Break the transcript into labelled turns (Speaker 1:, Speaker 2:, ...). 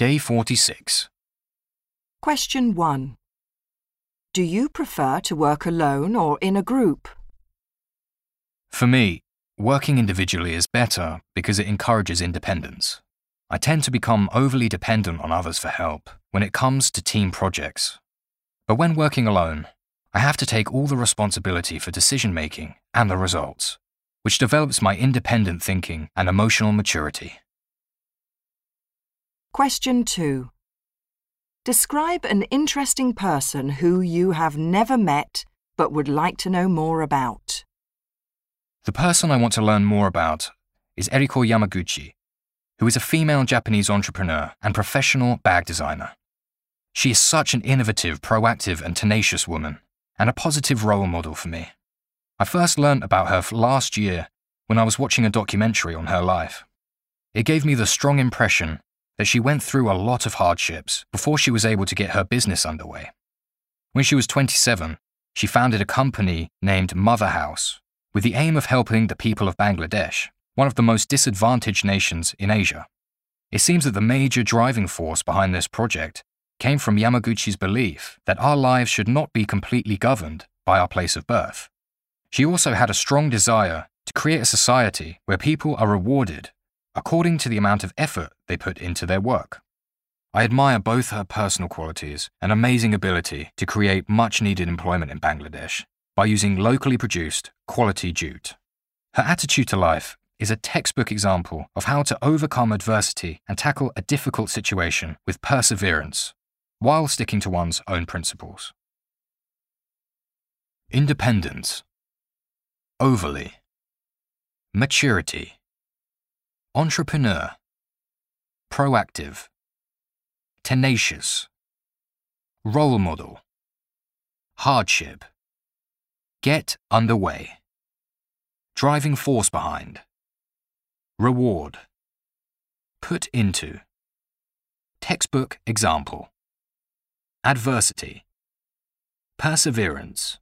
Speaker 1: Day 46.
Speaker 2: Question 1. Do you prefer to work alone or in a group?
Speaker 1: For me, working individually is better because it encourages independence. I tend to become overly dependent on others for help when it comes to team projects. But when working alone, I have to take all the responsibility for decision making and the results, which develops my independent thinking and emotional maturity.
Speaker 2: Question 2. Describe an interesting person who you have never met but would like to know more about.
Speaker 1: The person I want to learn more about is Eriko Yamaguchi, who is a female Japanese entrepreneur and professional bag designer. She is such an innovative, proactive, and tenacious woman, and a positive role model for me. I first learned about her last year when I was watching a documentary on her life. It gave me the strong impression that she went through a lot of hardships before she was able to get her business underway. When she was 27, she founded a company named Motherhouse with the aim of helping the people of Bangladesh, one of the most disadvantaged nations in Asia. It seems that the major driving force behind this project came from Yamaguchi's belief that our lives should not be completely governed by our place of birth. She also had a strong desire to create a society where people are rewarded according to the amount of effort they put into their work. I admire both her personal qualities and amazing ability to create much needed employment in Bangladesh by using locally produced, quality jute. Her attitude to life is a textbook example of how to overcome adversity and tackle a difficult situation with perseverance while sticking to one's own principles. Independence, overly, maturity, entrepreneur, proactive, tenacious, role model, hardship, get underway, driving force behind, reward, put into, textbook example, adversity, perseverance.